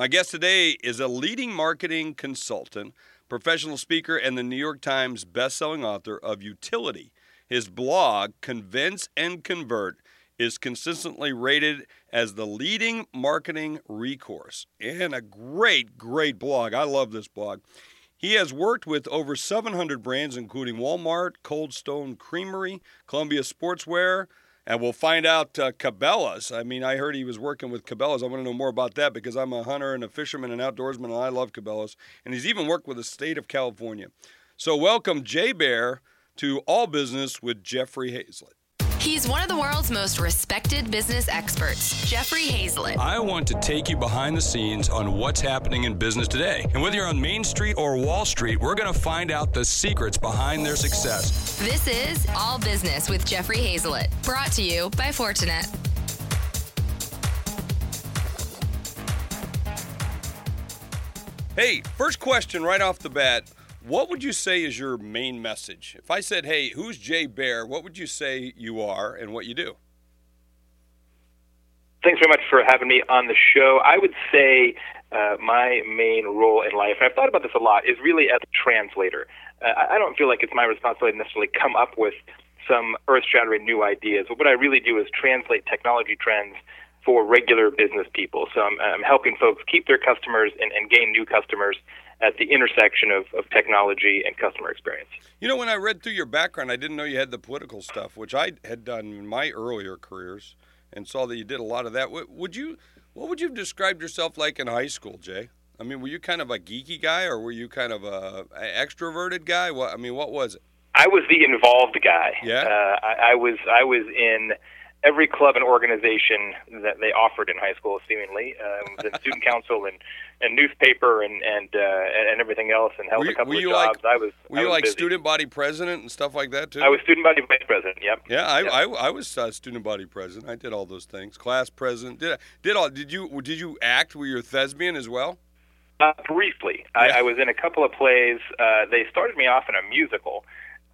My guest today is a leading marketing consultant, professional speaker, and the New York Times bestselling author of Utility. His blog, Convince and Convert, is consistently rated as the leading marketing recourse and a great, great blog. I love this blog. He has worked with over 700 brands, including Walmart, Cold Stone Creamery, Columbia Sportswear, and we'll find out uh, Cabela's. I mean, I heard he was working with Cabela's. I want to know more about that because I'm a hunter and a fisherman and outdoorsman, and I love Cabela's. And he's even worked with the state of California. So, welcome, Jay Baer to All Business with Jeffrey Hayzlett. He's one of the world's most respected business experts, Jeffrey Hayzlett. I want to take you behind the scenes on what's happening in business today. And whether you're on Main Street or Wall Street, we're going to find out the secrets behind their success. This is All Business with Jeffrey Hayzlett, brought to you by Fortinet. Hey, first question right off the bat. What would you say is your main message? If I said, hey, who's Jay Baer, what would you say you are and what you do? Thanks very much for having me on the show. I would say uh, my main role in life, and I've thought about this a lot, is really as a translator. Uh, I don't feel like it's my responsibility to necessarily come up with some earth shattering new ideas, but what I really do is translate technology trends for regular business people. So I'm, I'm helping folks keep their customers and, and gain new customers at the intersection of, of technology and customer experience. You know, when I read through your background, I didn't know you had the political stuff, which I had done in my earlier careers, and saw that you did a lot of that. Would you, what would you have described yourself like in high school, Jay? I mean, were you kind of a geeky guy, or were you kind of a, a extroverted guy? What I mean, what was it? I was the involved guy. Yeah. Uh, I, I was I was in every club and organization that they offered in high school, seemingly, um, the student council and, and newspaper and and uh, and everything else, and held were you, a couple of jobs. Like, I was. Were I you like busy. student body president and stuff like that too? I was student body vice president. Yep. Yeah, I, Yep. I, I was uh, student body president. I did all those things. Class president. Did I, did all? Did you did you act? Were you a thespian as well? Uh, briefly, Yeah. I, I was in a couple of plays. Uh, they started me off in a musical,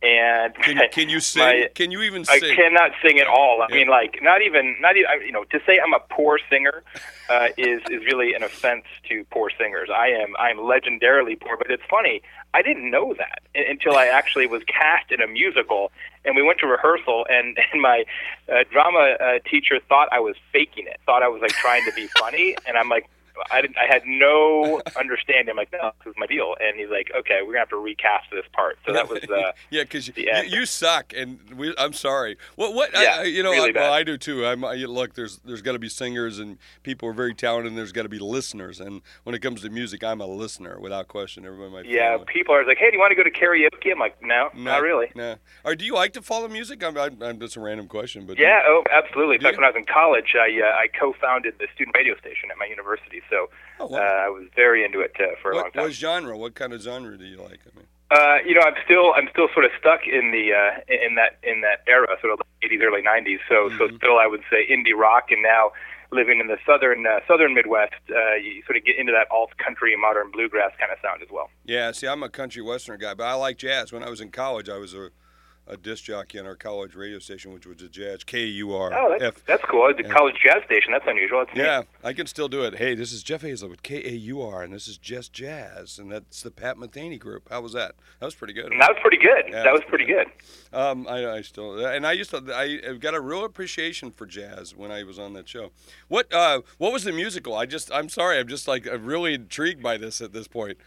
and Can, can you sing? my- can you even Sing? I cannot sing at all. I Yeah. mean, like not even not even you know to say I'm a poor singer uh, is is really an offense to poor singers. I am I'm legendarily poor, but it's funny. I didn't know that until I actually was cast in a musical, and we went to rehearsal, and and my uh, drama uh, teacher thought I was faking it, thought I was like trying to be funny, and I'm like. I didn't. I had no understanding. I'm like, no, this is my deal. And he's like, okay, we're gonna have to recast this part. So that was uh, yeah, because you, you suck, and we, I'm sorry. What? What? Yeah, I, you know, really I, well. I do too. I'm. I, look, there's there's got to be singers, and people are very talented. and There's got to be listeners, and when it comes to music, I'm a listener without question. Everybody my yeah. People are like, hey, do you want to go to karaoke? I'm like, no, No, not really. No. Or do you like to follow music? I'm, I'm, I'm just a random question, but Yeah, oh, absolutely. In fact, when I was in college, I uh, I co-founded the student radio station at my university, so Oh, wow. uh, I was very into it uh, for a long what, time. what genre? What kind of genre do you like? I mean, Uh, you know, I'm still I'm still sort of stuck in the uh, in that in that era, sort of late 80s, early 90s. So so Mhm. still, I would say indie rock, and now living in the southern uh, southern Midwest, uh, you sort of get into that alt country, modern bluegrass kind of sound as well. yeah. See, I'm a country western guy, but I like jazz. When I was in college, I was a a disc jockey on our college radio station, which was a jazz K U R Oh, that's, that's cool. The college jazz station. That's unusual. That's neat. Yeah, I can still do it. Hey, this is Jeff Hayzlett with K A U R, and this is Just Jazz, and that's the Pat Metheny group. How was that? That was pretty good. That was pretty good. Yeah, that was pretty pretty good. Um, I, I still, and I used to, I I've got a real appreciation for jazz when I was on that show. What, uh, what was the musical? I just, I'm sorry, I'm just like I'm really intrigued by this at this point.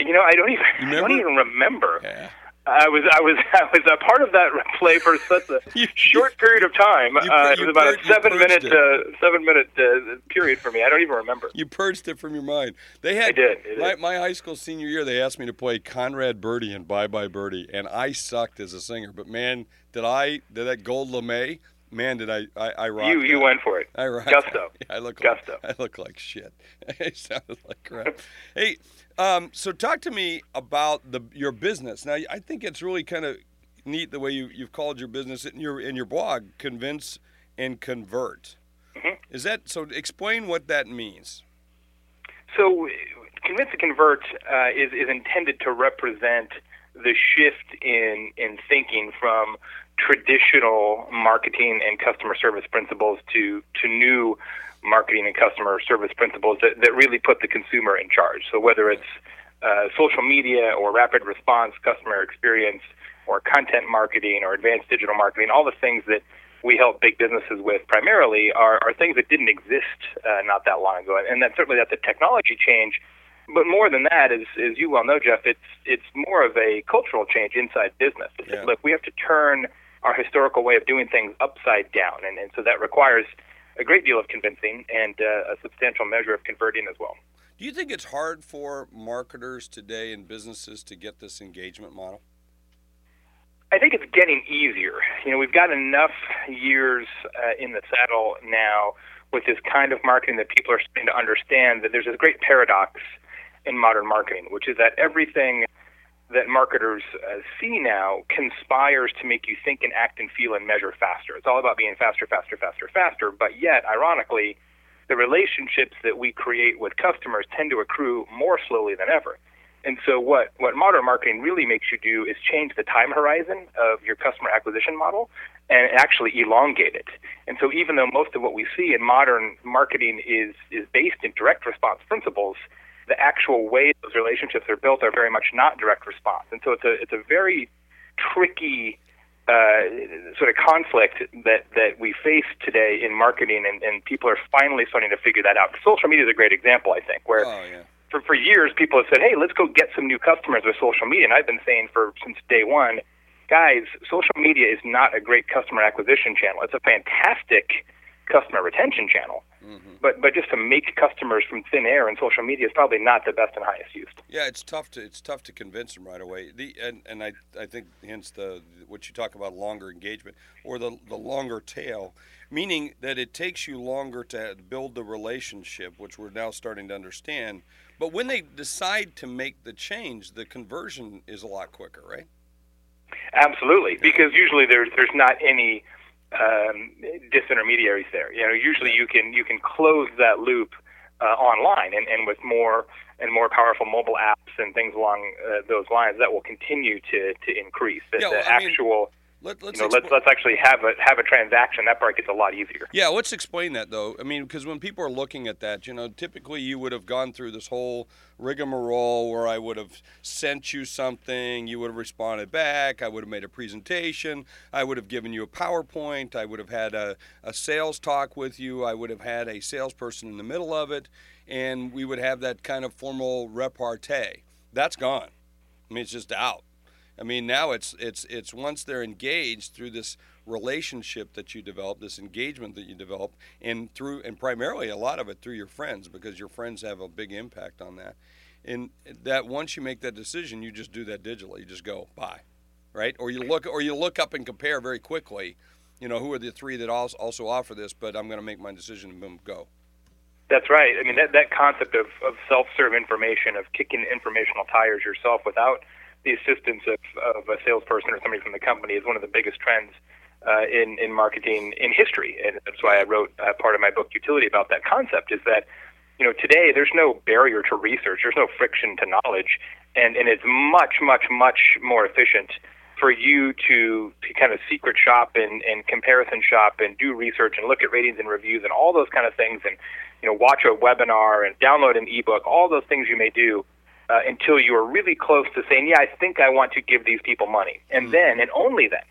You know, I don't even I don't even remember. Yeah. I was I was I was a part of that play for such a You- short period of time. you- uh, it was about purged- a seven minute uh, seven minute uh, period for me. I don't even remember. You purged it from your mind. They had I did, I did. My, my high school senior year. They asked me to play Conrad Birdie in Bye Bye Birdie, and I sucked as a singer. But man, did I did that Gold LeMay? Man, did I I, I rocked You you went for it. I rocked Gusto. that. I look Gusto. Like, I look like shit. I sounded like crap. hey, um, so talk to me about the your business. Now, I think it's really kind of neat the way you you've called your business in your in your blog, convince and convert. Mhm. Is that so? Explain what that means. So, convince and convert uh, is is intended to represent the shift in in thinking from traditional marketing and customer service principles to to new marketing and customer service principles that, that really put the consumer in charge. So whether it's uh, social media or rapid response customer experience or content marketing or advanced digital marketing, all the things that we help big businesses with primarily are, are things that didn't exist uh, not that long ago. And that certainly that's a technology change. But more than that, as, as you well know, Jeff, it's it's more of a cultural change inside business. Yeah. Look, we have to turn our historical way of doing things upside down, and, and so that requires a great deal of convincing and uh, a substantial measure of converting as well. Do you think it's hard for marketers today and businesses to get this engagement model? I think it's getting easier. You know, we've got enough years uh, in the saddle now with this kind of marketing that people are starting to understand that there's this great paradox in modern marketing, which is that everything that marketers uh, see now conspires to make you think and act and feel and measure faster. It's all about being faster, faster, faster, faster. But yet, ironically, the relationships that we create with customers tend to accrue more slowly than ever. And so, what, what modern marketing really makes you do is change the time horizon of your customer acquisition model and actually elongate it. And so, even though most of what we see in modern marketing is, is based in direct response principles, the actual way those relationships are built are very much not direct response. And so, it's a, it's a very tricky uh, sort of conflict that, that we face today in marketing, and, and people are finally starting to figure that out. Social media is a great example, I think, where Oh, yeah. for, for years people have said, hey, let's go get some new customers with social media. And I've been saying for since day one, guys, social media is not a great customer acquisition channel. It's a fantastic customer retention channel. Mm-hmm. But but just to make customers from thin air in social media is probably not the best and highest used. Yeah, it's tough to it's tough to convince them right away. The and, and I I think hence the what you talk about longer engagement or the the longer tail, meaning that it takes you longer to build the relationship, which we're now starting to understand. But when they decide to make the change, the conversion is a lot quicker, right? Absolutely, because usually there's there's not any um, disintermediaries there. You know, usually you can you can close that loop uh, online, and, and with more and more powerful mobile apps and things along uh, those lines, that will continue to to increase. The, Yeah, the well, I mean, actual, Let, let's you know, let's let's actually have a have a transaction. That part gets a lot easier. Yeah, let's explain that though. I mean, because when people are looking at that, you know, typically you would have gone through this whole rigmarole where I would have sent you something, you would have responded back, I would have made a presentation, I would have given you a PowerPoint, I would have had a, a sales talk with you, I would have had a salesperson in the middle of it, and we would have that kind of formal repartee. That's gone. I mean, it's just out. I mean, now it's it's it's once they're engaged through this relationship that you develop, this engagement that you develop, and through and primarily a lot of it through your friends because your friends have a big impact on that. And that once you make that decision, you just do that digitally. You just go buy, right? Or you look or you look up and compare very quickly. You know, who are the three that also offer this? But I'm going to make my decision and boom, go. That's right. I mean, that, that concept of, of self serve information, of kicking informational tires yourself without the assistance of, of a salesperson or somebody from the company, is one of the biggest trends uh, in, in marketing in history. And that's why I wrote uh, part of my book, Utility, about that concept is that, you know, today there's no barrier to research, there's no friction to knowledge, and, and it's much, much, much more efficient for you to, to kind of secret shop and, and comparison shop and do research and look at ratings and reviews and all those kind of things and you know watch a webinar and download an ebook. All those things you may do uh, until you are really close to saying yeah I think I want to give these people money and then and only then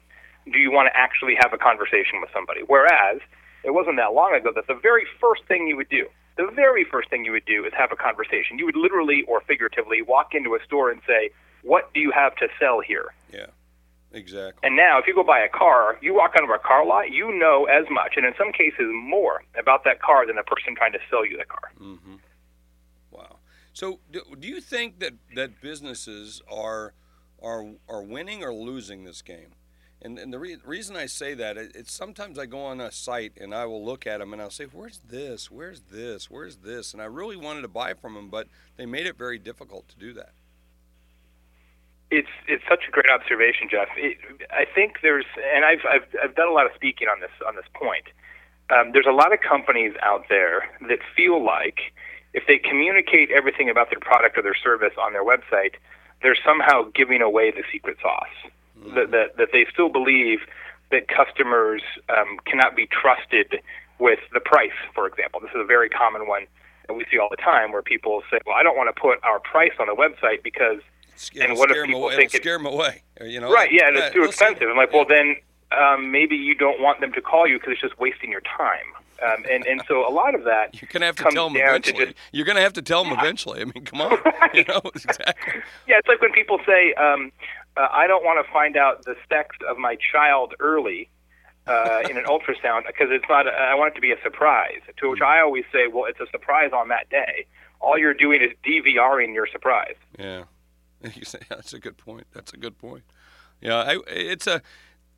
do you want to actually have a conversation with somebody whereas it wasn't that long ago that the very first thing you would do the very first thing you would do is have a conversation you would literally or figuratively walk into a store and say what do you have to sell here Yeah, exactly. and now, if you go buy a car, you walk out of a car lot, you know as much, and in some cases more, about that car than the person trying to sell you the car. Wow. So, do, do you think that, that businesses are are are winning or losing this game? And, and the re- reason I say that, it's sometimes I go on a site and I will look at them and I'll say, "Where's this? Where's this? Where's this?" And I really wanted to buy from them, but they made it very difficult to do that. It's it's such a great observation, Jeff. It, I think there's, and I've, I've I've done a lot of speaking on this on this point. Um, there's a lot of companies out there that feel like if they communicate everything about their product or their service on their website, they're somehow giving away the secret sauce. That, that that they still believe that customers um, cannot be trusted with the price, for example. This is a very common one that we see all the time where people say, "Well, I don't want to put our price on the website because." It'll and what if people away. think It'll it- scare 'em away? Or, You know, Right, yeah, and it's too expensive. I'm like, well, then um, maybe you don't want them to call you because it's just wasting your time. Um, and and so a lot of that You're gonna have to tell them eventually. just You're gonna have to tell them eventually. I mean, come on. You know exactly. yeah, it's like when people say, um, uh, "I don't want to find out the sex of my child early." Uh, in an ultrasound, because it's not. I want it to be a surprise. To which I always say, "Well, it's a surprise on that day. All you're doing is DVRing your surprise." Yeah, You say- that's a good point. That's a good point. Yeah, I, it's a.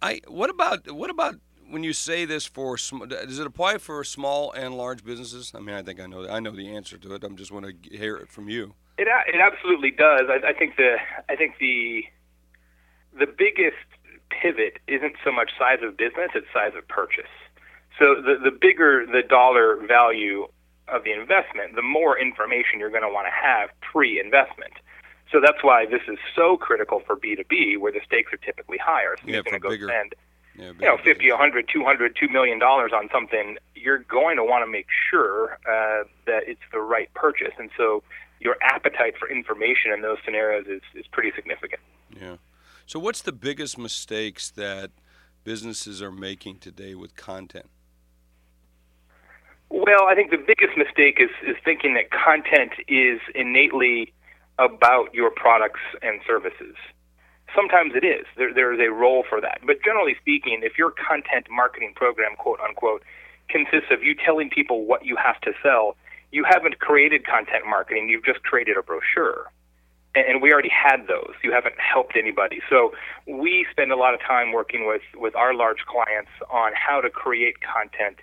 I what about what about when you say this for sm- does it apply for small and large businesses? I mean, I think I know I know the answer to it. I'm just want to hear it from you. It uh, it absolutely does. I, I think the I think the the biggest pivot isn't so much size of business; it's size of purchase. So the the bigger the dollar value of the investment, the more information you're going to want to have pre-investment. So that's why this is so critical for B2B, where the stakes are typically higher. So Yeah, you're going to go bigger- spend Yeah, you know, bigger 50, 100, 200, 2 million dollars on something, you're going to want to make sure uh, that it's the right purchase. And so your appetite for information in those scenarios is, is pretty significant. Yeah. So, what's the biggest mistakes that businesses are making today with content? Well, I think the biggest mistake is, is thinking that content is innately about your products and services. Sometimes it is. There, there is a role for that. But generally speaking, if your content marketing program, quote unquote, consists of you telling people what you have to sell, you haven't created content marketing, you've just created a brochure. And we already had those. You haven't helped anybody. So we spend a lot of time working with, with our large clients on how to create content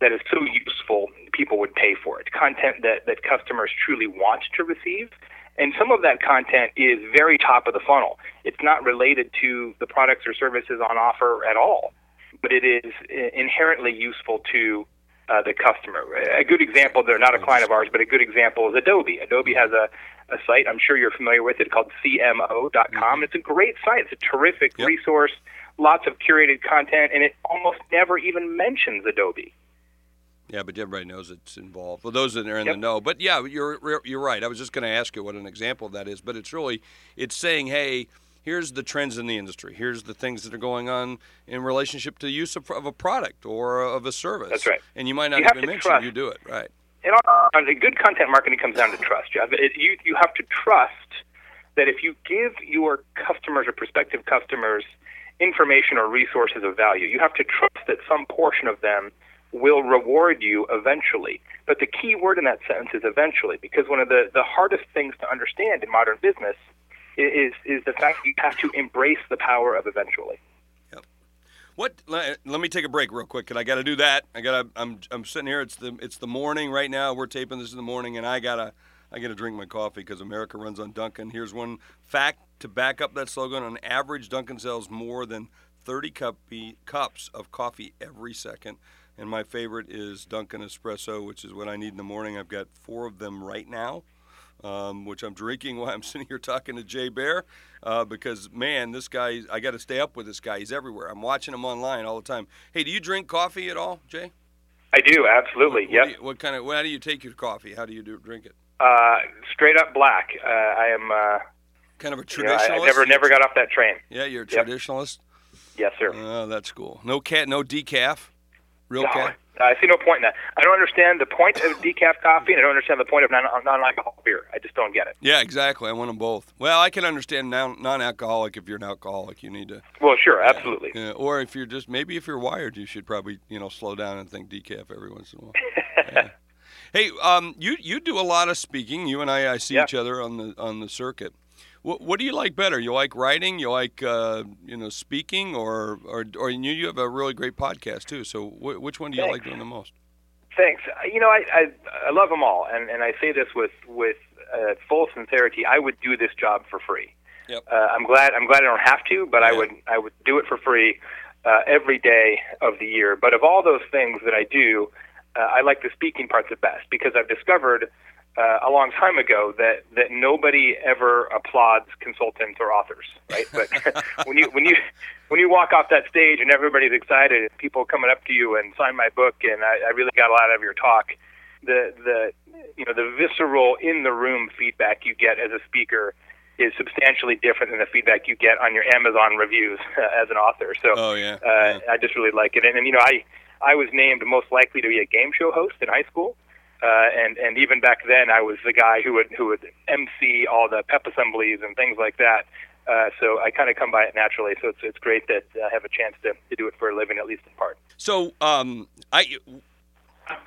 that is so useful people would pay for it. Content that, that customers truly want to receive. And some of that content is very top of the funnel. It's not related to the products or services on offer at all, but it is inherently useful to uh, the customer. A good example, they're not a client of ours, but a good example is Adobe. Adobe has a, a site, I'm sure you're familiar with it, called CMO.com. It's a great site, it's a terrific Yep. resource, lots of curated content, and it almost never even mentions Adobe. Yeah, but everybody knows it's involved. Well, those that are in the know. But yeah, you're you're right. I was just going to ask you what an example of that is. But it's really it's saying, hey, here's the trends in the industry. Here's the things that are going on in relationship to use of, of a product or of a service. That's right. And you might not You even mention trust. you do it right. uh, good content marketing comes down to trust, Jeff. It, you you have to trust that if you give your customers or prospective customers information or resources of value, you have to trust that some portion of them will reward you eventually. But the key word in that sentence is eventually, because one of the, the hardest things to understand in modern business is is the fact that you have to embrace the power of eventually. What? Let, me take a break real quick, and I got to do that. I got to. I'm I'm sitting here. It's the it's the morning right now. We're taping this in the morning, and I gotta I gotta drink my coffee because America runs on Dunkin'. Here's one fact to back up that slogan. On average, Dunkin' sells more than 30 cup, cups of coffee every second. And my favorite is Dunkin' Espresso, which is what I need in the morning. I've got four of them right now um, which I'm drinking while I'm sitting here talking to Jay Baer, uh, because man, this guy, I got to stay up with this guy. He's everywhere. I'm watching him online all the time. Hey, do you drink coffee at all, Jay? I do absolutely. What, Yep. do you- what kind of? How do you take your coffee? How do you do drink it? Uh, straight up black. Uh, I am. Uh, Kind of a you know, I, traditionalist. I never never got off that train. Yeah, you're a Yep. traditionalist. Yes, sir. Oh, that's cool. No cat, no decaf. Real No, cat. I see no point in that. I don't understand the point of decaf coffee, and I don't understand the point of non- non-alcoholic beer. I just don't get it. Yeah, exactly. I want them both. Well, I can understand non- non-alcoholic if you're an alcoholic. You need to. Well, sure, absolutely. Yeah, or if you're just maybe if you're wired, you should probably you know slow down and think decaf every once in a while. Yeah. Hey, um, you you do a lot of speaking. You and I, I see Yeah. each other on the on the circuit. What, what do you like better? You like writing? You like uh, you know speaking, or or or you you have a really great podcast too. So wh- which one do you like doing the most? Thanks. You know, I I, I love them all, and, and I say this with with uh, full sincerity. I would do this job for free. Yep. Uh, I'm glad I'm glad I don't have to, but I would I would do it for free uh, every day of the year. But of all those things that I do, uh, I like the speaking part the best because I've discovered uh, a long time ago that that nobody ever applauds consultants or authors, right? But when you when you when you walk off that stage and everybody's excited, and people coming up to you and sign my book, and I, I really got a lot out of your talk. The the you know the visceral in the room feedback you get as a speaker is substantially different than the feedback you get on your Amazon reviews uh, as an author. So Oh, yeah. uh, Yeah. I just really like it. And, and you know, I I was named most likely to be a game show host in high school. Uh, and and even back then, I was the guy who would who would MC all the pep assemblies and things like that. Uh, so I kind of come by it naturally. So it's it's great that I have a chance to, to do it for a living, at least in part. So um, I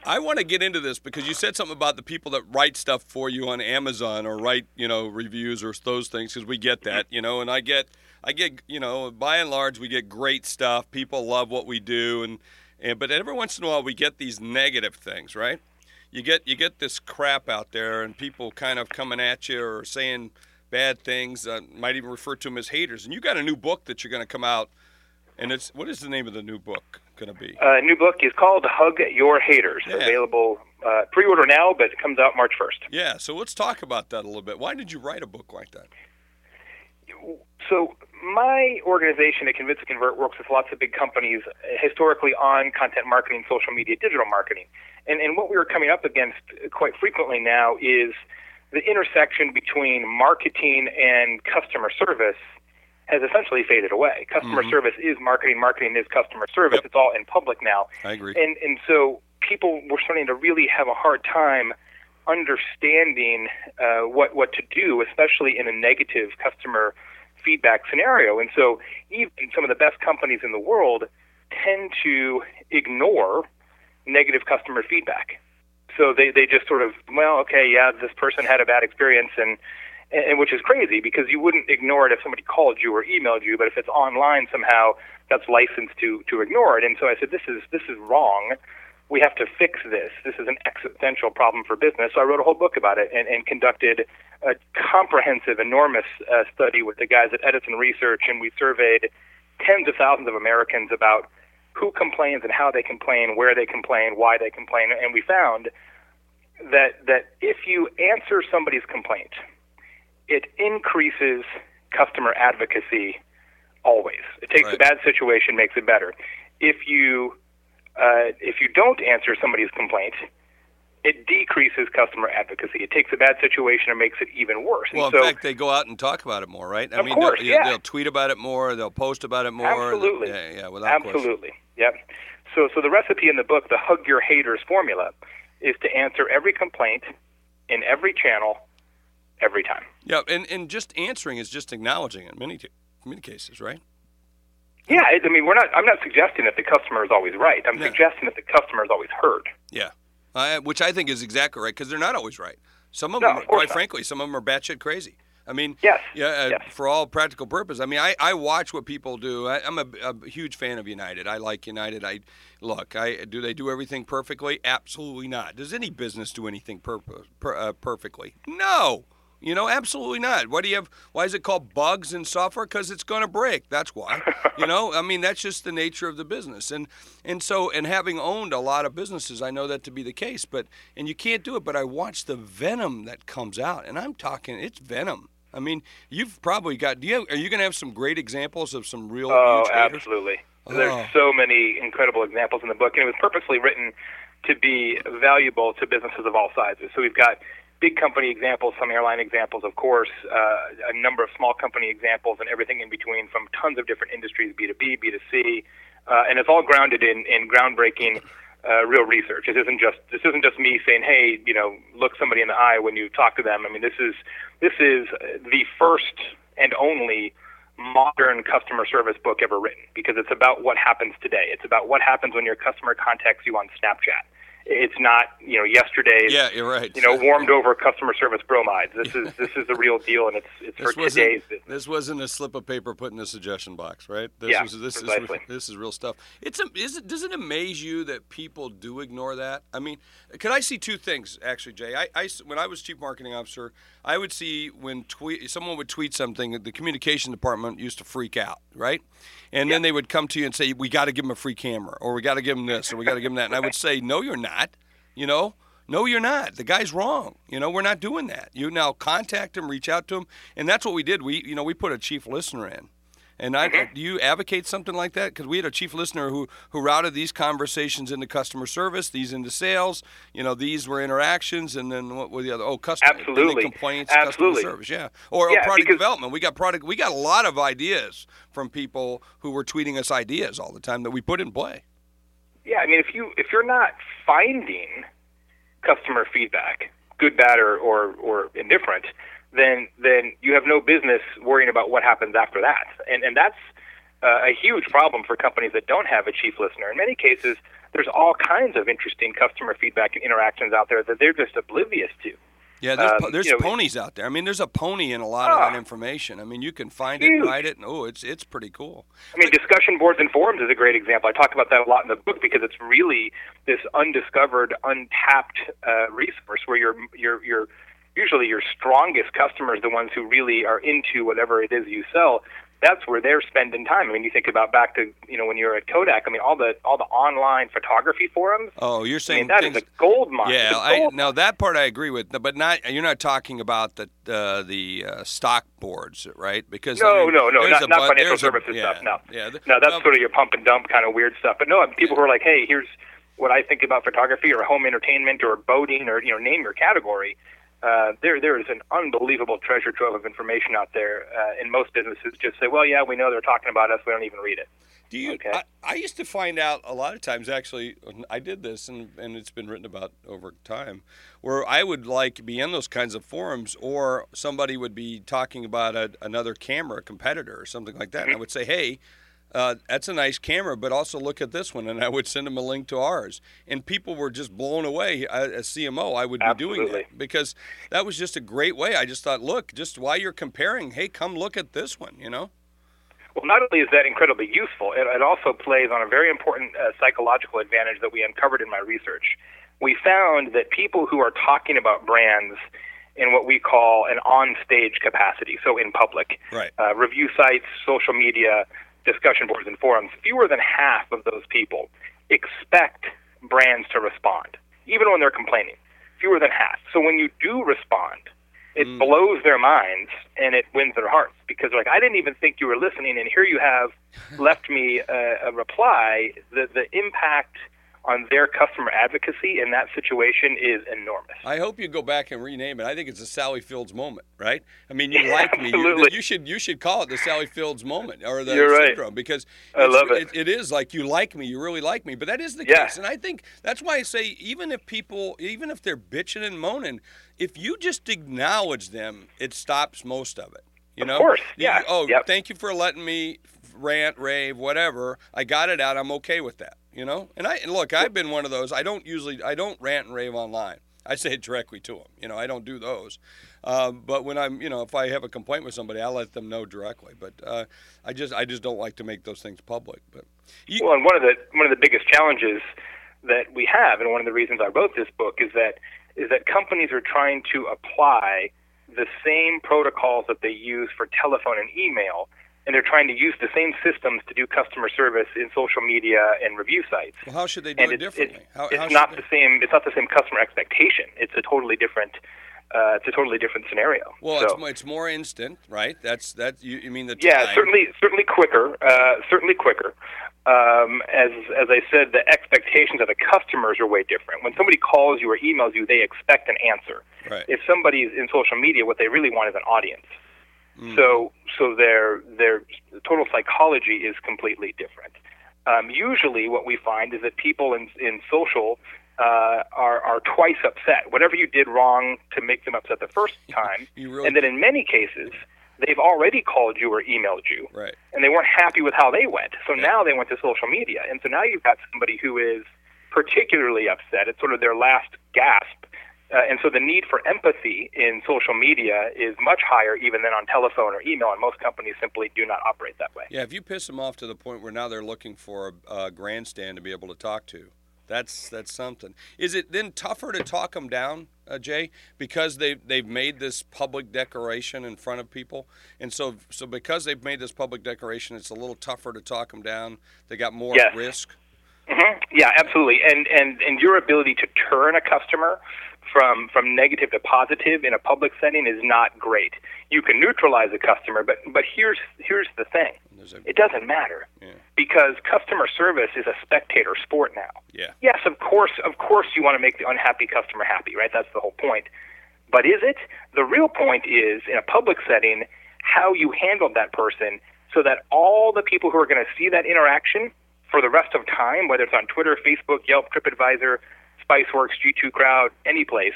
I want to get into this because you said something about the people that write stuff for you on Amazon or write you know reviews or those things because we get that you know and I get I get you know by and large we get great stuff. People love what we do and and but every once in a while we get these negative things, right? You get you get this crap out there and people kind of coming at you or saying bad things. Uh, might even refer to them as haters. And you got a new book that you're going to come out. And it's what is the name of the new book going to be? Uh, new book is called Hug Your Haters. Yeah. Available uh, pre-order now, but it comes out March first. Yeah, so let's talk about that a little bit. Why did you write a book like that? So my organization at Convince and Convert works with lots of big companies uh, historically on content marketing, social media, digital marketing. And, and what we are coming up against quite frequently now is the intersection between marketing and customer service has essentially faded away. Customer service is marketing, marketing is customer service. Yep. It's all in public now. I agree. And and so people were starting to really have a hard time understanding uh, what what to do, especially in a negative customer feedback scenario. And so even some of the best companies in the world tend to ignore negative customer feedback. So they, they just sort of, well, okay, yeah, this person had a bad experience and and which is crazy because you wouldn't ignore it if somebody called you or emailed you, but if it's online somehow, that's licensed to to ignore it. And so I said, this is this is wrong. We have to fix this. This is an existential problem for business. So I wrote a whole book about it and, and conducted a comprehensive, enormous uh, study with the guys at Edison Research, and we surveyed tens of thousands of Americans about who complains and how they complain, where they complain, why they complain, and we found that that if you answer somebody's complaint, it increases customer advocacy always. It takes a bad situation, makes it better. If you uh, if you don't answer somebody's complaint, it decreases customer advocacy. It takes a bad situation and makes it even worse. Well, and in so, fact, they go out and talk about it more, right? I Of mean, course, they'll, yeah. they'll tweet about it more, they'll post about it more. Absolutely. Yeah, yeah, without question. Absolutely. Yep. So, so the recipe in the book, the Hug Your Haters formula, is to answer every complaint in every channel, every time. Yeah, and, and just answering is just acknowledging it in many, many cases, right? Yeah, I mean, we're not. I'm not suggesting that the customer is always right. I'm Yeah. suggesting that the customer is always heard. Yeah, I, which I think is exactly right because they're not always right. Some of No, them, of quite not. frankly, some of them are batshit crazy. I mean, Yes, yeah, uh, yes. for all practical purpose. I mean, I, I watch what people do. I, I'm a, a huge fan of United. I like United. I look. I do they do everything perfectly? Absolutely not. Does any business do anything per, per, uh, perfectly? No. You know, absolutely not. Why do you have? Why is it called bugs in software? Because it's going to break. That's why. you know, I mean, that's just the nature of the business. And and so, and having owned a lot of businesses, I know that to be the case. But and you can't do it. But I watch the venom that comes out, and I'm talking, it's venom. I mean, you've probably got. Do you? Are you going to have some great examples of some real? Oh, absolutely. Oh. There's so many incredible examples in the book, and it was purposely written to be valuable to businesses of all sizes. So we've got big company examples, some airline examples, of course, uh, a number of small company examples, and everything in between from tons of different industries, B2B, B2C, uh, and it's all grounded in, in groundbreaking uh, real research. This isn't just this isn't just me saying, hey, you know, look somebody in the eye when you talk to them. I mean, this is this is the first and only modern customer service book ever written because it's about what happens today. It's about what happens when your customer contacts you on Snapchat. It's not, you know, yesterday's Yeah, you're right. you know, warmed over customer service bromides. This is this is the real deal, and it's it's This for today's business. this wasn't a slip of paper put in the suggestion box, right? This Yeah, was, this precisely. is this is real stuff. It's a, is it does it amaze you that people do ignore that? I mean, could I see two things actually, Jay? I, I when I was chief marketing officer, I would see when tweet someone would tweet something, the communication department used to freak out, right? And then they would come to you and say, "We got to give them a free camera, or we got to give them this, or we got to give them that." And I would say, "No, you're not." You know, No, you're not. The guy's wrong. You know, we're not doing that. You now contact him, reach out to him, and that's what we did. We, you know, we put a chief listener in. And I, Mm-hmm. do you advocate something like that? Because we had a chief listener who who routed these conversations into customer service, these into sales. You know, these were interactions, and then what were the other? Oh, customer Absolutely. complaints, Absolutely. customer service. Yeah, or, or Yeah, product because- development. We got product. We got a lot of ideas from people who were tweeting us ideas all the time that we put in play. Yeah, I mean, if you if you're not finding customer feedback, good, bad, or or, or indifferent, then then you have no business worrying about what happens after that. And and that's uh, a huge problem for companies that don't have a chief listener. In many cases, there's all kinds of interesting customer feedback and interactions out there that they're just oblivious to. Yeah, there's, Um, po- there's you know, ponies out there. I mean, there's a pony in a lot of Ah. that information. I mean, you can find it, Huge. write it, and oh, it's it's pretty cool. I mean, discussion boards and forums is a great example. I talk about that a lot in the book because it's really this undiscovered, untapped uh, resource where you're you're you're usually your strongest customers, the ones who really are into whatever it is you sell. That's where they're spending time. I mean, you think about back to you know when you were at Kodak. I mean, all the all the online photography forums. Oh, you're I saying mean, that is things, a gold mine. Yeah, a I, gold now that part I agree with, but not you're not talking about the uh, the uh, stock boards, right? Because I No, mean, no, no, not, not bu- financial there's a- services yeah, stuff. No, yeah, th- no, that's sort of your pump and dump kind of weird stuff. But no, people who are like, hey, here's what I think about photography or home entertainment or boating or you know, name your category. Uh, there, there is an unbelievable treasure trove of information out there. Uh, and most businesses just say, well, yeah, we know they're talking about us. We don't even read it. Do you? Okay. I, I used to find out a lot of times. Actually, I did this, and, and it's been written about over time, where I would like be in those kinds of forums, or somebody would be talking about a, another camera competitor or something like that, and I Mm-hmm. would say, "Hey, uh, that's a nice camera, but also look at this one," and I would send them a link to ours, and people were just blown away. I, as CMO, I would be doing Absolutely. that because that was just a great way. I just thought, look, just while you're comparing, hey, come look at this one, you know. Well, not only is that incredibly useful, it, it also plays on a very important uh, psychological advantage that we uncovered in my research. We found that people who are talking about brands in what we call an on-stage capacity, so in public, Right. uh, review sites, social media, discussion boards, and forums, fewer than half of those people expect brands to respond, even when they're complaining. Fewer than half. So when you do respond, it mm. blows their minds and it wins their hearts because they're like, I didn't even think you were listening, and here you have left me a, a reply. The the impact on their customer advocacy in that situation is enormous. I hope you go back and rename it. I think it's a Sally Fields moment, right? I mean, you Yeah, like me. You, you should you should call it the Sally Fields moment or the You're right. syndrome because I love it. It is like you like me, you really like me, but that is the Yeah. case, and I think that's why I say even if people, even if they're bitching and moaning, if you just acknowledge them, it stops most of it. You Of know? course, You- yeah, oh, yep. thank you for letting me rant, rave, whatever. I got it out. I'm okay with that. You know? And I and look, I've been one of those. I don't usually, I don't rant and rave online. I say it directly to them. You know, I don't do those. Um, but when I'm, you know, if I have a complaint with somebody, I let them know directly. But uh, I just, I just don't like to make those things public. But you, Well, and one of the one of the biggest challenges that we have, and one of the reasons I wrote this book, is that is that companies are trying to apply the same protocols that they use for telephone and email, and they're trying to use the same systems to do customer service in social media and review sites. well, how should they do and it it's, differently? it's, how, it's how not they- the same. It's not the same customer expectation. It's a totally different. Uh, it's a totally different scenario. Well, so, it's, it's more instant, right? That's that. You, you mean the yeah, certainly, certainly quicker. Uh, certainly quicker. Um, as as I said, the expectations of the customers are way different. When somebody calls you or emails you, they expect an answer. Right. If somebody's in social media, what they really want is an audience. Mm. So so their their total psychology is completely different. Um, usually, what we find is that people in in social uh, are are twice upset. Whatever you did wrong to make them upset the first time, really- and then in many cases, they've already called you or emailed you, Right. and they weren't happy with how they went. So now they went to social media, and so now you've got somebody who is particularly upset. It's sort of their last gasp. Uh, and so the need for empathy in social media is much higher even than on telephone or email, and most companies simply do not operate that way. Yeah, if you piss them off to the point where now they're looking for a, a grandstand to be able to talk to, that's that's something. Is it then tougher to talk them down, uh, Jay, because they they've made this public declaration in front of people, and so so because they've made this public declaration, it's a little tougher to talk them down. They got more Yes. at risk. Mm-hmm. Yeah, absolutely. And and and your ability to turn a customer from from negative to positive in a public setting is not great. You can neutralize a customer, but but here's here's the thing. a- It doesn't matter Yeah. because customer service is a spectator sport now. Yeah. Yes, of course, of course you want to make the unhappy customer happy, right? That's the whole point. But is it? The real point is in a public setting how you handled that person so that all the people who are going to see that interaction for the rest of time, whether it's on Twitter, Facebook, Yelp, TripAdvisor, Spiceworks, G2 Crowd, any place,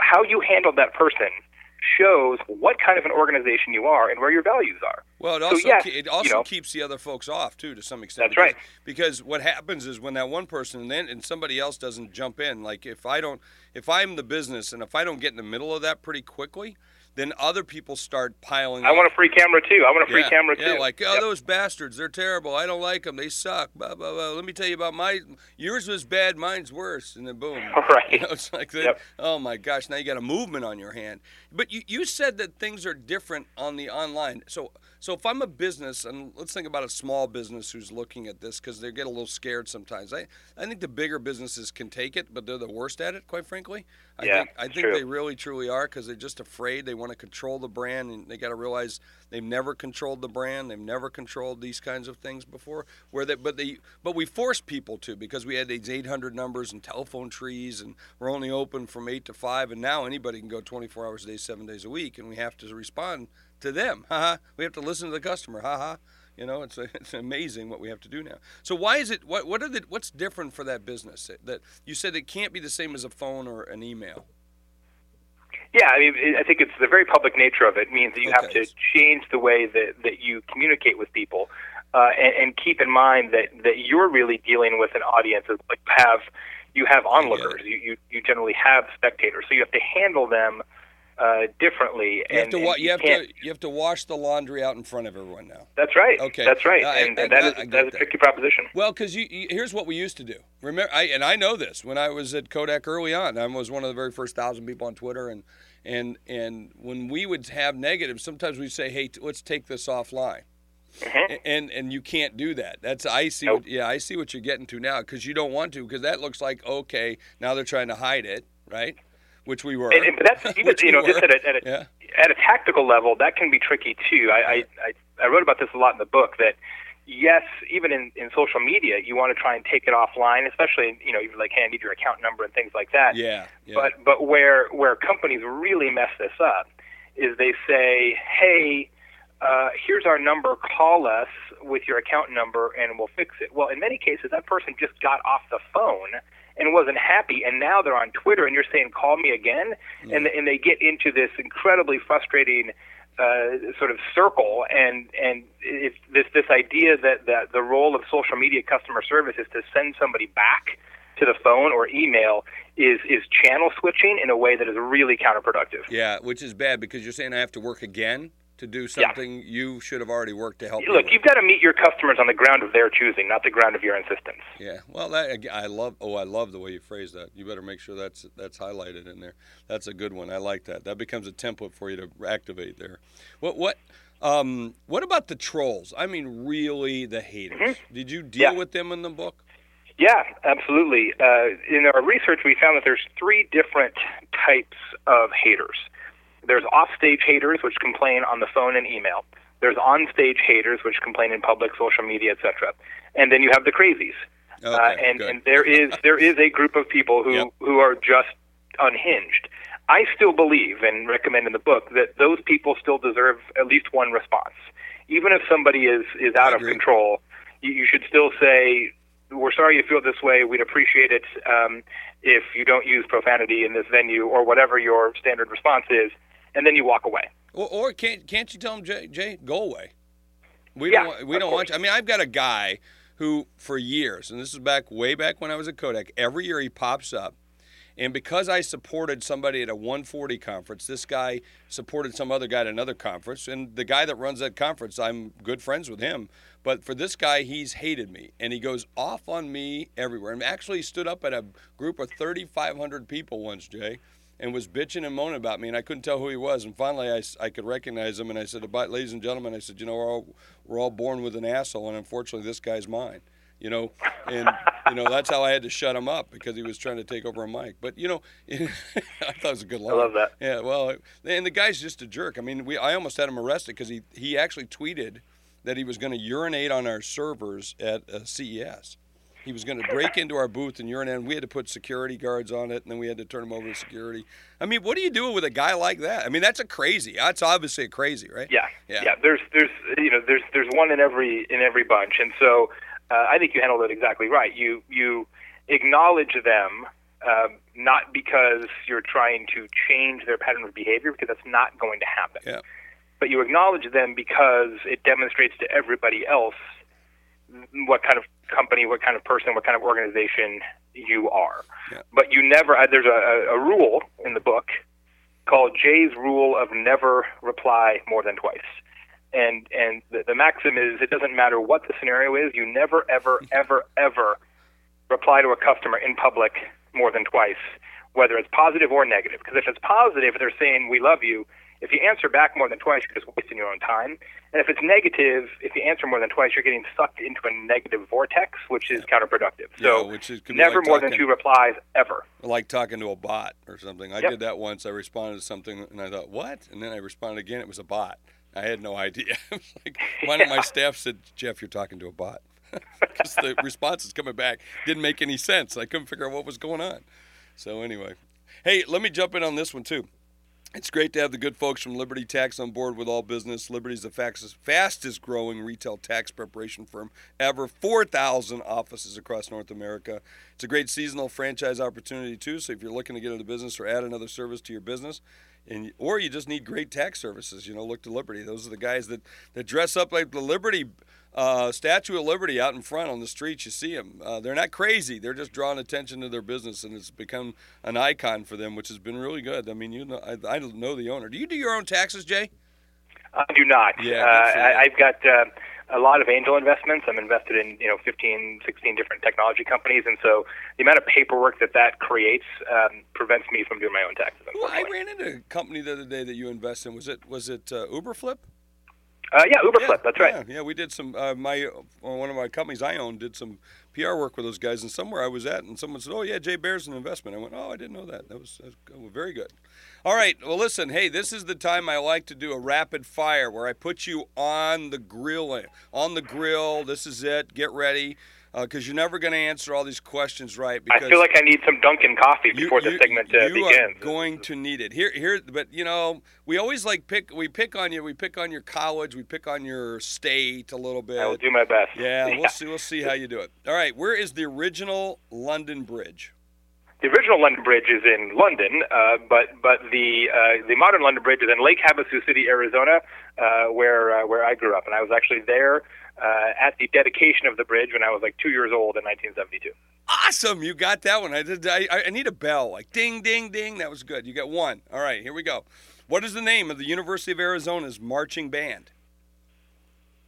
how you handle that person shows what kind of an organization you are and where your values are. Well, it So, also yes, ke- it you also know. keeps the other folks off too, to some extent. That's because, right. Because what happens is when that one person and then and somebody else doesn't jump in. Like if I don't, if I'm the business and if I don't get in the middle of that pretty quickly, then other people start piling. I on. want a free camera too. I want a free yeah, camera yeah, too. like oh, Yep. those bastards, they're terrible. I don't like them. They suck. Blah blah blah. Let me tell you about my. Yours was bad. Mine's worse. And then boom. Right. You know, it's like that. Yep. Oh my gosh! Now you got a movement on your hand. But you, you said that things are different on the online. So so if I'm a business and let's think about a small business who's looking at this because they get a little scared sometimes. I I think the bigger businesses can take it, but they're the worst at it. Quite frankly. I Yeah, think I think true. they really truly are because they're just afraid. They want to control the brand, and they got to realize they've never controlled the brand. They've never controlled these kinds of things before. Where they, but they, but we force people to because we had these 800 numbers and telephone trees, and we're only open from eight to five, and now anybody can go 24 hours a day, seven days a week, and we have to respond to them. Haha. we have to listen to the customer. Haha. You know, it's it's amazing what we have to do now. So why is it? What what are the what's different for that business? That you said it can't be the same as a phone or an email. Yeah, I mean, I think it's the very public nature of it means that you have to change the way that, that you communicate with people, uh, and, and keep in mind that, that you're really dealing with an audience. Of, like have you have onlookers, you, you you generally have spectators, so you have to handle them uh, differently. You and, have to wa- and you have to you have to wash the laundry out in front of everyone now. That's right. Okay. That's right, I- and, I- and that I- is I get that's a tricky proposition. Well, because here's what we used to do. Remember, I, and I know this when I was at Kodak early on. I was one of the very first thousand people on Twitter, and and and when we would have negatives, sometimes we'd say, "Hey, t- let's take this offline." A- And and you can't do that. That's I see. Nope. What, yeah, I see what you're getting to now because you don't want to because that looks like okay. Now they're trying to hide it, right? Which we were. And, and but that's even you know just at a, at a Yeah. at a tactical level that can be tricky too. I, I I I wrote about this a lot in the book that yes, even in in social media, you want to try and take it offline, especially you know even like hey, I need your account number and things like that. Yeah. yeah. But but where where companies really mess this up is they say, hey. Uh, here's our number. Call us with your account number, and we'll fix it. Well, in many cases, that person just got off the phone and wasn't happy, and now they're on Twitter, and you're saying, "Call me again," and and they get into this incredibly frustrating uh, sort of circle, and and it's this this idea that that the role of social media customer service is to send somebody back to the phone or email is is channel switching in a way that is really counterproductive. yeah, which is bad because you're saying I have to work again to do Yeah. something you should have already worked to help. Look, you've got to meet your customers on the ground of their choosing, not the ground of your insistence. Yeah, well, that I love. Oh, I love the way you phrase that. You better make sure that's that's highlighted in there. That's a good one. I like that. That becomes a template for you to activate there. What what um what about the trolls? I mean, really, the haters. Did you deal Mm-hmm. Yeah. with them in the book? Yeah, absolutely. Uh, in our research, we found that there's three different types of haters. There's offstage haters, which complain on the phone and email. There's onstage haters, which complain in public, social media, etc. And then you have the crazies. uh, and good. and there is there is a group of people who Yep. who are just unhinged. I still believe and recommend in the book that those people still deserve at least one response. Even if somebody is is out of control, you, you should still say, "We're sorry you feel this way. We'd appreciate it um, if you don't use profanity in this venue or whatever your standard response is." And then you walk away. Or, or can't can't you tell them, Jay, Jay go away? We Yeah, don't want, we don't want. You. I mean, I've got a guy who, for years, and this is back way back when I was at Kodak. Every year he pops up, and because I supported somebody at a 140 conference, this guy supported some other guy at another conference, and the guy that runs that conference, I'm good friends with him. But for this guy, he's hated me, and he goes off on me everywhere. And actually stood up at a group of 3,500 people once, Jay and was bitching and moaning about me, and I couldn't tell who he was. And finally, I, I could recognize him, and I said, "But ladies and gentlemen," I said, "You know, we're all we're all born with an asshole, and unfortunately, this guy's mine." You know, and you know that's how I had to shut him up because he was trying to take over a mic. But you know, I thought it was a good line. I love that. Yeah, well, and the guy's just a jerk. I mean, we I almost had him arrested because he he actually tweeted that he was going to urinate on our servers at uh, CES. He was going to break into our booth and urinate, and we had to put security guards on it, and then we had to turn him over to security. I mean, what are you doing with a guy like that? I mean, that's a crazy. That's obviously a crazy, right? Yeah, Yeah. yeah. There's there's you know there's there's one in every in every bunch, and so uh, I think you handled it exactly right. You you acknowledge them. Um, not because you're trying to change their pattern of behavior, because that's not going to happen. Yeah. But you acknowledge them because it demonstrates to everybody else what kind of company, what kind of person, what kind of organization you are. Yeah. But you never, there's a, a rule in the book called Jay's rule of never reply more than twice. And and the, the maxim is it doesn't matter what the scenario is, you never, ever, ever, ever reply to a customer in public more than twice, whether it's positive or negative. Because if it's positive, they're saying we love you. If you answer back more than twice, you're just wasting your own time. And if it's negative, if you answer more than twice, you're getting sucked into a negative vortex, which is counterproductive. So Yeah, which is- never like more than two replies ever. like talking to a bot or something. I Yep. did that once. I responded to something and I thought, "What?" And then I responded again. It was a bot. I had no idea. Like one of my staff said, "Jeff, you're talking to a bot." Because the responses coming back didn't make any sense. I couldn't figure out what was going on. So anyway, hey, let me jump in on this one too. It's great to have the good folks from Liberty Tax on board with all business. Liberty's the fastest, fastest growing retail tax preparation firm ever. 4,000 offices across North America. It's a great seasonal franchise opportunity, too. So if you're looking to get into business or add another service to your business, and or you just need great tax services, you know, look to Liberty. Those are the guys that, that dress up like the Liberty uh, Statue of Liberty out in front on the streets. You see them. Uh, they're not crazy. They're just drawing attention to their business, and it's become an icon for them, which has been really good. I mean, you know, I, I know the owner. Do you do your own taxes, Jay? I do not. Yeah, uh, good for you. I, I've got uh, a lot of angel investments. I'm invested in you know 15, 16 different technology companies, and so the amount of paperwork that that creates um, prevents me from doing my own taxes. Well, I ran into a company the other day that you invest in. Was it was it uh, Uberflip? Uh, yeah, Uberflip. That's right. Yeah, yeah, we did some. Uh, my uh, one of my companies I own did some PR work with those guys, and somewhere I was at, and someone said, "Oh yeah, Jay Baer's an investment." I went, "Oh, I didn't know that. That was, that was very good." All right. Well, listen. Hey, this is the time I like to do a rapid fire where I put you on the grill. On the grill. This is it. Get ready, because you're never going to answer all these questions right. I feel like I need some Dunkin' coffee you- before the you- segment uh, you begins. are going to need it here. Here, but you know, we always like pick. We pick on you. We pick on your college. We pick on your state a little bit. I will do my best. Yeah, we'll see. We'll see how you do it. All right, where is the original London Bridge? The original London Bridge is in London, uh, but but the uh, the modern London Bridge is in Lake Havasu City, Arizona, uh, where uh, where I grew up, and I was actually there uh, at the dedication of the bridge when I was like two years old in 1972. Awesome, you got that one. I did. I, I need a bell, like ding, ding, ding. That was good. You got one. All right, here we go. What is the name of the University of Arizona's marching band?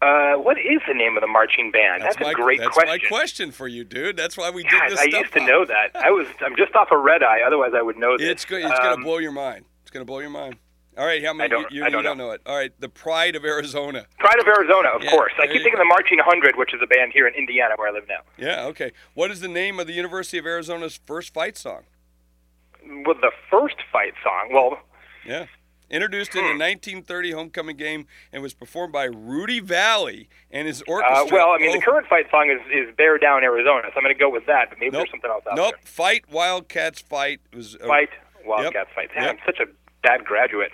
Uh, what is the name of the marching band? That's, my a great that's question. my question for you, dude. That's why we did God, this I stuff. used to up. know that. I was I'm just off a red eye. Otherwise, I would know this. It's good. It's gonna Um, blow your mind. It's gonna blow your mind. All right, how many? I don't- you, I don't don't know it. All right, the Pride of Arizona. Pride of Arizona, of Yeah, course. I keep thinking go. the Marching Hundred, which is a band here in Indiana where I live now. Yeah. Okay. What is the name of the University of Arizona's first fight song? Well, the first fight song. Well, Yeah. Introduced in the Hmm. 1930 homecoming game and was performed by Rudy Vallée and his uh, orchestra. well, I mean, Oh, the current fight song is, is "Bear Down Arizona," so I'm going to go with that. But maybe nope. there's something else out Nope. there. Nope, Fight Wildcats Fight was uh, Fight Wildcats fight. Damn, Yep. I'm such a bad graduate.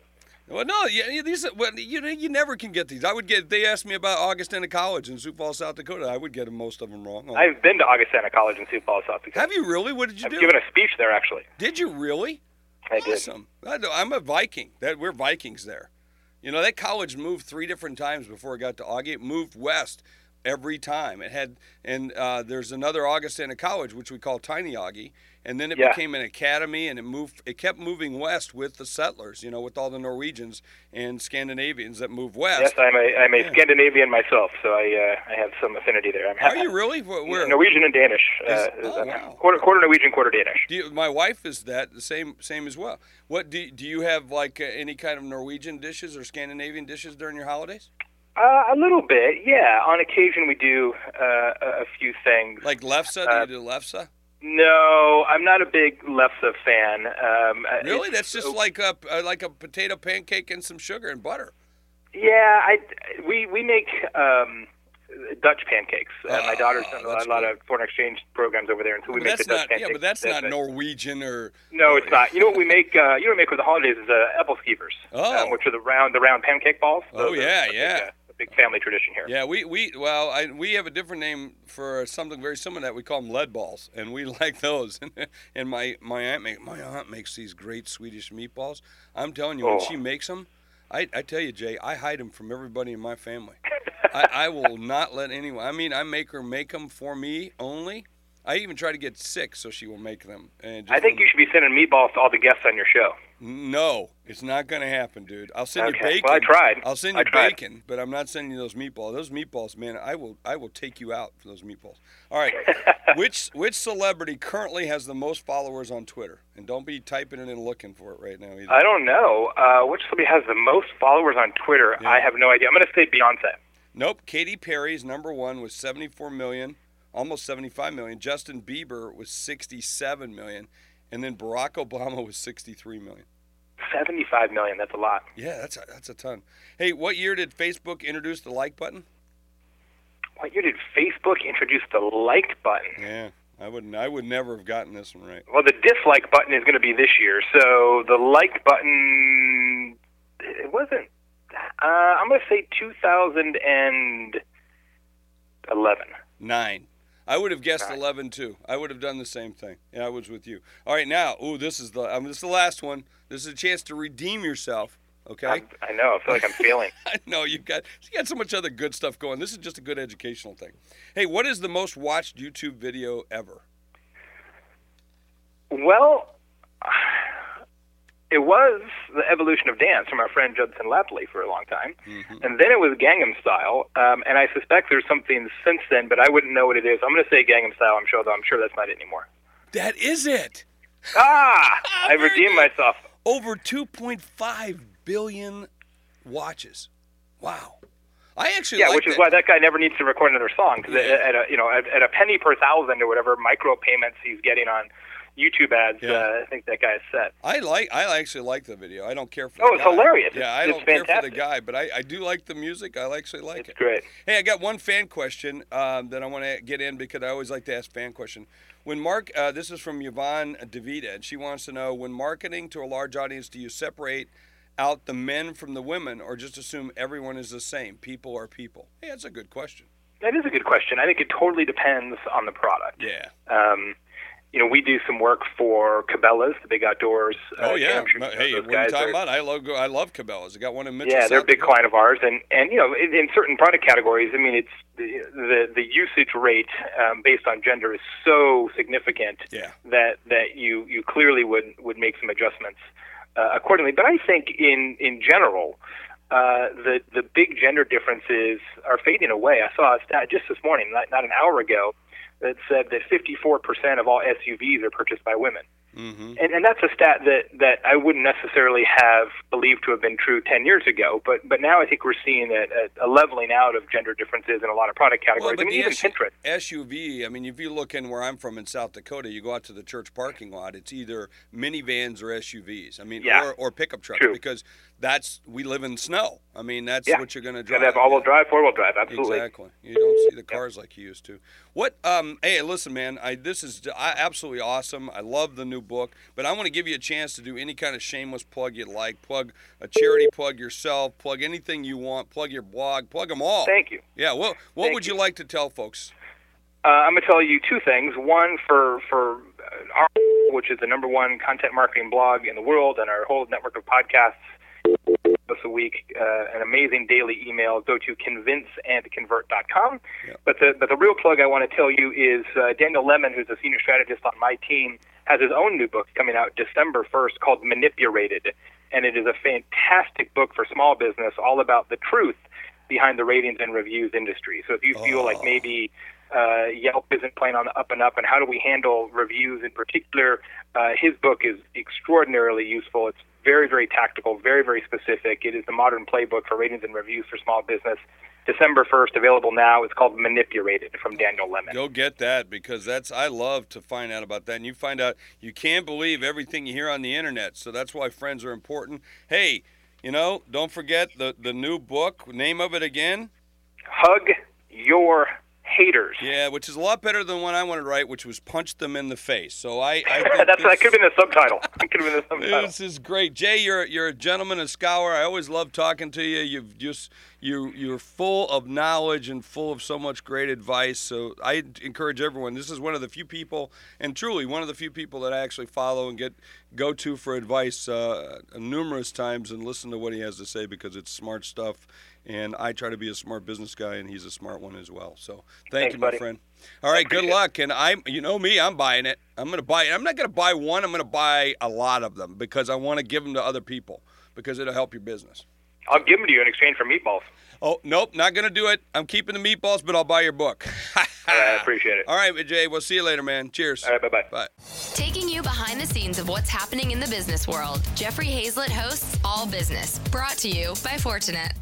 Well, no, yeah, these well, you know, you never can get these. I would get. They asked me about Augustana College in Sioux Falls, South Dakota. I would get most of them wrong. Oh. I've been to Augustana College in Sioux Falls, South Dakota. Have you really? What did you do? I've given a speech there actually. Did you really? I did. awesome. Know- I'm a Viking. That we're Vikings there. You know that college moved three different times before it got to Augie. It moved west every time. It had, and uh, there's another Augustana College which we call Tiny Augie, and then it Yeah. became an academy, and it moved. It kept moving west with the settlers. You know, with all the Norwegians and Scandinavians that moved west. Yes, I'm a I'm a Yeah. Scandinavian myself, so I uh, I have some affinity there. I'm Are you really? Where? where- Norwegian and Danish. Is- uh, oh, wow. Quarter quarter Norwegian, quarter Danish. Do you, my wife is that the same same as well. What do do you have like uh, any kind of Norwegian dishes or Scandinavian dishes during your holidays? Uh, a little bit, yeah. On occasion, we do uh, a few things. Like lefse? Uh, do you do lefse? No, I'm not a big lefse fan. Um, uh, Really? That's just like a uh, like a potato pancake and some sugar and butter. Yeah, I we we make um, Dutch pancakes. Uh, my Oh, daughter's done a lot good. of foreign exchange programs over there, and so we But make the Dutch not pancakes. yeah, but that's not Norwegian or No, it's not. You know what we make? Uh, you know what we make for the holidays is uh, Aebleskivers, Oh. um, which are the round the round pancake balls. Oh, Those are yeah, a big, yeah. uh, a big family tradition here. Yeah, we, we well, I, we have a different name for something very similar to that. We call them lead balls, and we like those. and my my aunt make my aunt makes these great Swedish meatballs. I'm telling you, when Oh. she makes them, I, I tell you, Jay, I hide them from everybody in my family. I, I will not let anyone. I mean, I make her make them for me only. I even try to get sick so she will make them. And I think you should be sending meatballs to all the guests on your show. No, it's not going to happen, dude. I'll send you Okay. bacon. Well, I tried. I'll send you bacon, but I'm not sending you those meatballs. Those meatballs, man, I will I will take you out for those meatballs. All right. which which celebrity currently has the most followers on Twitter? And don't be typing it and looking for it right now either. I don't know uh, which celebrity has the most followers on Twitter. Yeah. I have no idea. I'm going to say Beyonce. nope. Katy Perry's number 1 with 74 million, almost 75 million. Justin Bieber was 67 million, and then Barack Obama was 63 million. 75 million. That's a lot. Yeah, that's a, that's a ton. Hey, what year did Facebook introduce the like button? What year did Facebook introduce the like button? Yeah, I wouldn't. I would never have gotten this one right. Well, the dislike button is going to be this year. So the like button, it wasn't. Uh, I'm going to say 2011. Nine. I would have guessed Nine. eleven too. I would have done the same thing. Yeah, I was with you. All right, now, ooh, this is the. Um, this is the last one. This is a chance to redeem yourself. Okay. I, I know. I feel like I'm failing. I know you've got you got so much other good stuff going. This is just a good educational thing. Hey, what is the most watched YouTube video ever? Well, it was the evolution of dance from our friend Judson Laipply for a long time, Mm-hmm. and then it was Gangnam Style, um, and I suspect there's something since then, but I wouldn't know what it is. I'm going to say Gangnam Style. I'm sure, though. I'm sure that's not it anymore. That is it. Ah, I redeemed good. myself. Over 2.5 billion watches. Wow. I actually Yeah, like which is that. why that guy never needs to record another song because Yeah. at a you know at, at a penny per thousand or whatever micro payments he's getting on YouTube ads, Yeah. uh, I think that guy is set. I like. I actually like the video. I don't care for. Oh, the it's guy. hilarious. Yeah, I It's don't care for the guy, but I, I do like the music. I actually like it. It's it. great. Hey, I got one fan question um, that I want to get in because I always like to ask fan question. When Mark, uh, this is from Yvonne Davida, and she wants to know when marketing to a large audience, do you separate out the men from the women, or just assume everyone is the same? People are people. Hey, that's a good question. That is a good question. I think it totally depends on the product. Yeah. Um, you know, we do some work for Cabela's, the big outdoors. Uh, Oh yeah. hey, what are you talking are- about? I love I love Cabela's. I got one in Mitchell. Yeah, they're a big Dakota. client of ours, and and you know, in, in certain product categories, I mean, it's the the, the usage rate um, based on gender is so significant Yeah. that that you you clearly would would make some adjustments uh, accordingly. But I think in in general. Uh, the the big gender differences are fading away. I saw a stat just this morning, not, not an hour ago, that said that 54% of all SUVs are purchased by women. Mm-hmm. And, and that's a stat that, that I wouldn't necessarily have believed to have been true 10 years ago. But, but now I think we're seeing a, a, a leveling out of gender differences in a lot of product categories. I mean, the even SU Pinterest. SUV, I mean, if you look in where I'm from in South Dakota, you go out to the church parking lot, it's either minivans or SUVs. I mean, Yeah. or, or pickup trucks True. because that's, we live in snow. I mean, that's Yeah. what you're going to drive. to have all-wheel drive, four-wheel drive. Absolutely. Exactly. You don't see the cars like you used to. What? Um. Hey, listen, man. I this is I, absolutely awesome. I love the new book, but I want to give you a chance to do any kind of shameless plug you like. Plug a charity, plug yourself, plug anything you want, plug your blog, plug them all. Thank you. Yeah. What What Thank would you you. like to tell folks? Uh, I'm going to tell you two things. One for for uh, our, which is the number one content marketing blog in the world, and our whole network of podcasts. Once a week, uh, an amazing daily email. Go to convinceandconvert.com. Yep. But the but the real plug I want to tell you is uh, Daniel Lemin, who's a senior strategist on my team, has his own new book coming out December 1st called Manipulated, and it is a fantastic book for small business, all about the truth behind the ratings and reviews industry. So if you feel like Oh. maybe uh, Yelp isn't playing on the up and up, and how do we handle reviews in particular, uh, his book is extraordinarily useful. It's very, very tactical, very, very specific. It is the modern playbook for ratings and reviews for small business. December 1st, available now. It's called Manipulated from Daniel Lemin. Go get that because that's I love to find out about that. And you find out you can't believe everything you hear on the internet. So that's why friends are important. Hey, you know, don't forget the the new book. Name of it again? Hug Your haters. Yeah, which is a lot better than what I wanted to write, which was punch them in the face. So I, I that's this, that could have been the subtitle. It could have been the subtitle. This is great, Jay. You're you're a gentleman, a scholar. I always love talking to you. You've just you you're full of knowledge and full of so much great advice. So I encourage everyone. This is one of the few people, and truly one of the few people that I actually follow and get go to for advice uh, numerous times and listen to what he has to say because it's smart stuff and I try to be a smart business guy, and he's a smart one as well. So thank Thanks, you, my buddy. friend. All right, good luck. And I'm, you know me, I'm buying it. I'm going to buy it. I'm not going to buy one. I'm going to buy a lot of them because I want to give them to other people because it'll help your business. I'll give them to you in exchange for meatballs. Oh nope, not going to do it. I'm keeping the meatballs, but I'll buy your book. I appreciate it. All right, Jay. We'll see you later, man. Cheers. All right, bye bye. Bye. Taking you behind the scenes of what's happening in the business world, Jeffrey Hayzlett hosts All Business, brought to you by Fortinet.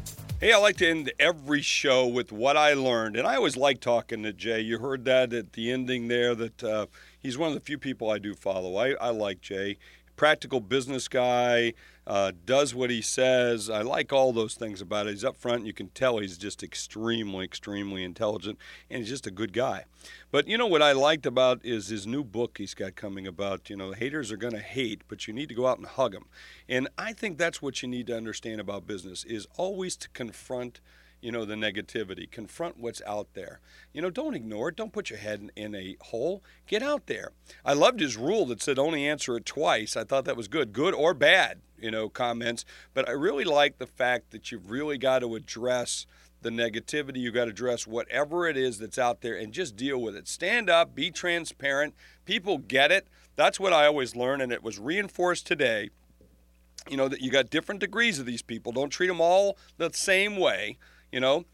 Hey, I like to end every show with what I learned, and I always like talking to Jay. You heard that at the ending there. That uh, he's one of the few people I do follow. I, I like Jay, practical business guy, uh, does what he says. I like all those things about it. He's up front. You can tell he's just extremely, extremely intelligent, and he's just a good guy. But you know what I liked about is his new book he's got coming about. You know, haters are going to hate, but you need to go out and hug them. And I think that's what you need to understand about business is always to confront you know, the negativity. Confront what's out there. You know, don't ignore it. Don't put your head in, in, a hole. Get out there. I loved his rule that said only answer it twice. I thought that was good, good or bad, you know, comments. But I really like the fact that you've really got to address the negativity. You've got to address whatever it is that's out there and just deal with it. Stand up, be transparent. People get it. That's what I always learn, and it was reinforced today. You know, that you got different degrees of these people. Don't treat them all the same way you know,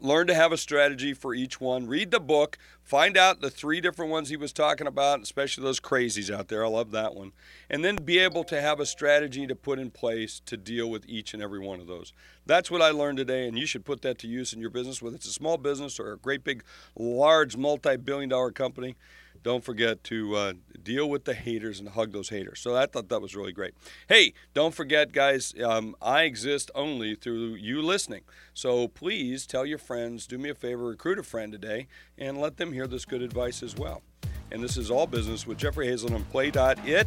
learn to have a strategy for each one. Read the book, find out the three different ones he was talking about, especially those crazies out there. I love that one. And then be able to have a strategy to put in place to deal with each and every one of those. That's what I learned today, and you should put that to use in your business, whether it's a small business or a great big, large, multi billion dollar company don't forget to uh, deal with the haters and hug those haters. So I thought that was really great. Hey, don't forget, guys, um, I exist only through you listening. So please tell your friends, do me a favor, recruit a friend today, and let them hear this good advice as well. And this is All Business with Jeffrey Hayzlett on Play.it.